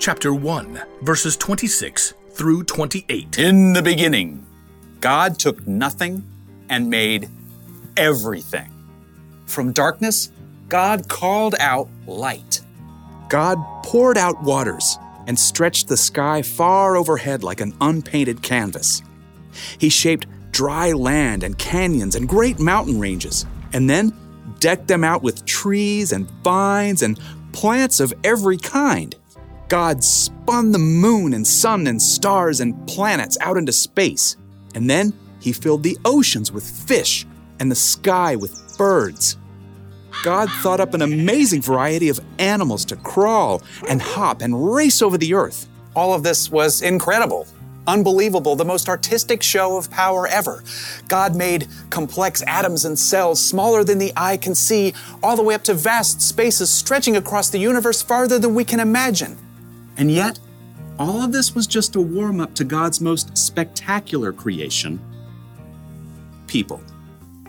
chapter 1, verses 26 through 28. In the beginning, God took nothing and made everything. From darkness, God called out light. God poured out waters and stretched the sky far overhead like an unpainted canvas. He shaped dry land and canyons and great mountain ranges, and then decked them out with trees and vines and plants of every kind. God spun the moon and sun and stars and planets out into space, and then he filled the oceans with fish and the sky with birds. God thought up an amazing variety of animals to crawl and hop and race over the earth. All of this was incredible, unbelievable, the most artistic show of power ever. God made complex atoms and cells smaller than the eye can see, all the way up to vast spaces stretching across the universe farther than we can imagine. And yet, all of this was just a warm up to God's most spectacular creation people.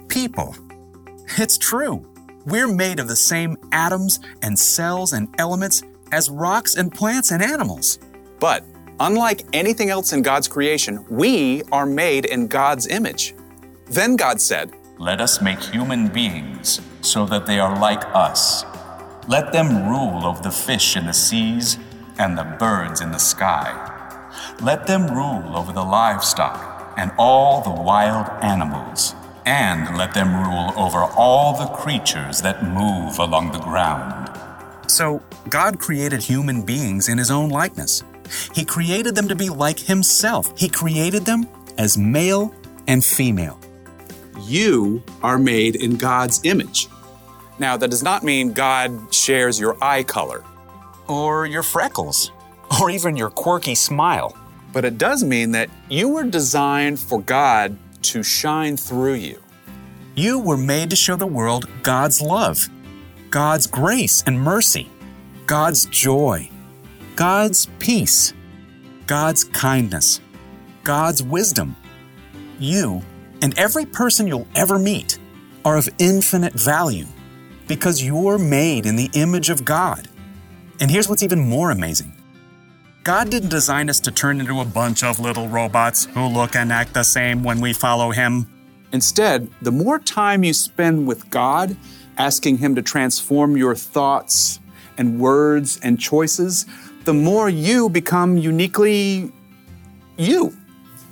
People. It's true. We're made of the same atoms and cells and elements as rocks and plants and animals. But unlike anything else in God's creation, we are made in God's image. Then God said, Let us make human beings so that they are like us. Let them rule over the fish in the seas and the birds in the sky. Let them rule over the livestock and all the wild animals, and let them rule over all the creatures that move along the ground. So, God created human beings in His own likeness. He created them to be like Himself. He created them as male and female. You are made in God's image. Now, that does not mean God shares your eye color, or your freckles, or even your quirky smile. But it does mean that you were designed for God to shine through you. You were made to show the world God's love, God's grace and mercy, God's joy, God's peace, God's kindness, God's wisdom. You and every person you'll ever meet are of infinite value because you're made in the image of God. And here's what's even more amazing God didn't design us to turn into a bunch of little robots who look and act the same when we follow Him. Instead, the more time you spend with God, asking Him to transform your thoughts and words and choices, the more you become uniquely you.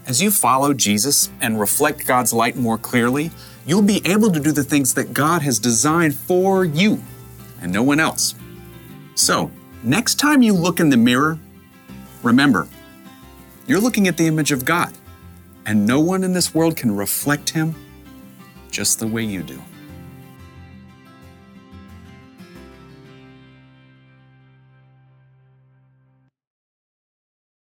As you follow Jesus and reflect God's light more clearly, you'll be able to do the things that God has designed for you and no one else. So, next time you look in the mirror, Remember, you're looking at the image of God, and no one in this world can reflect Him just the way you do.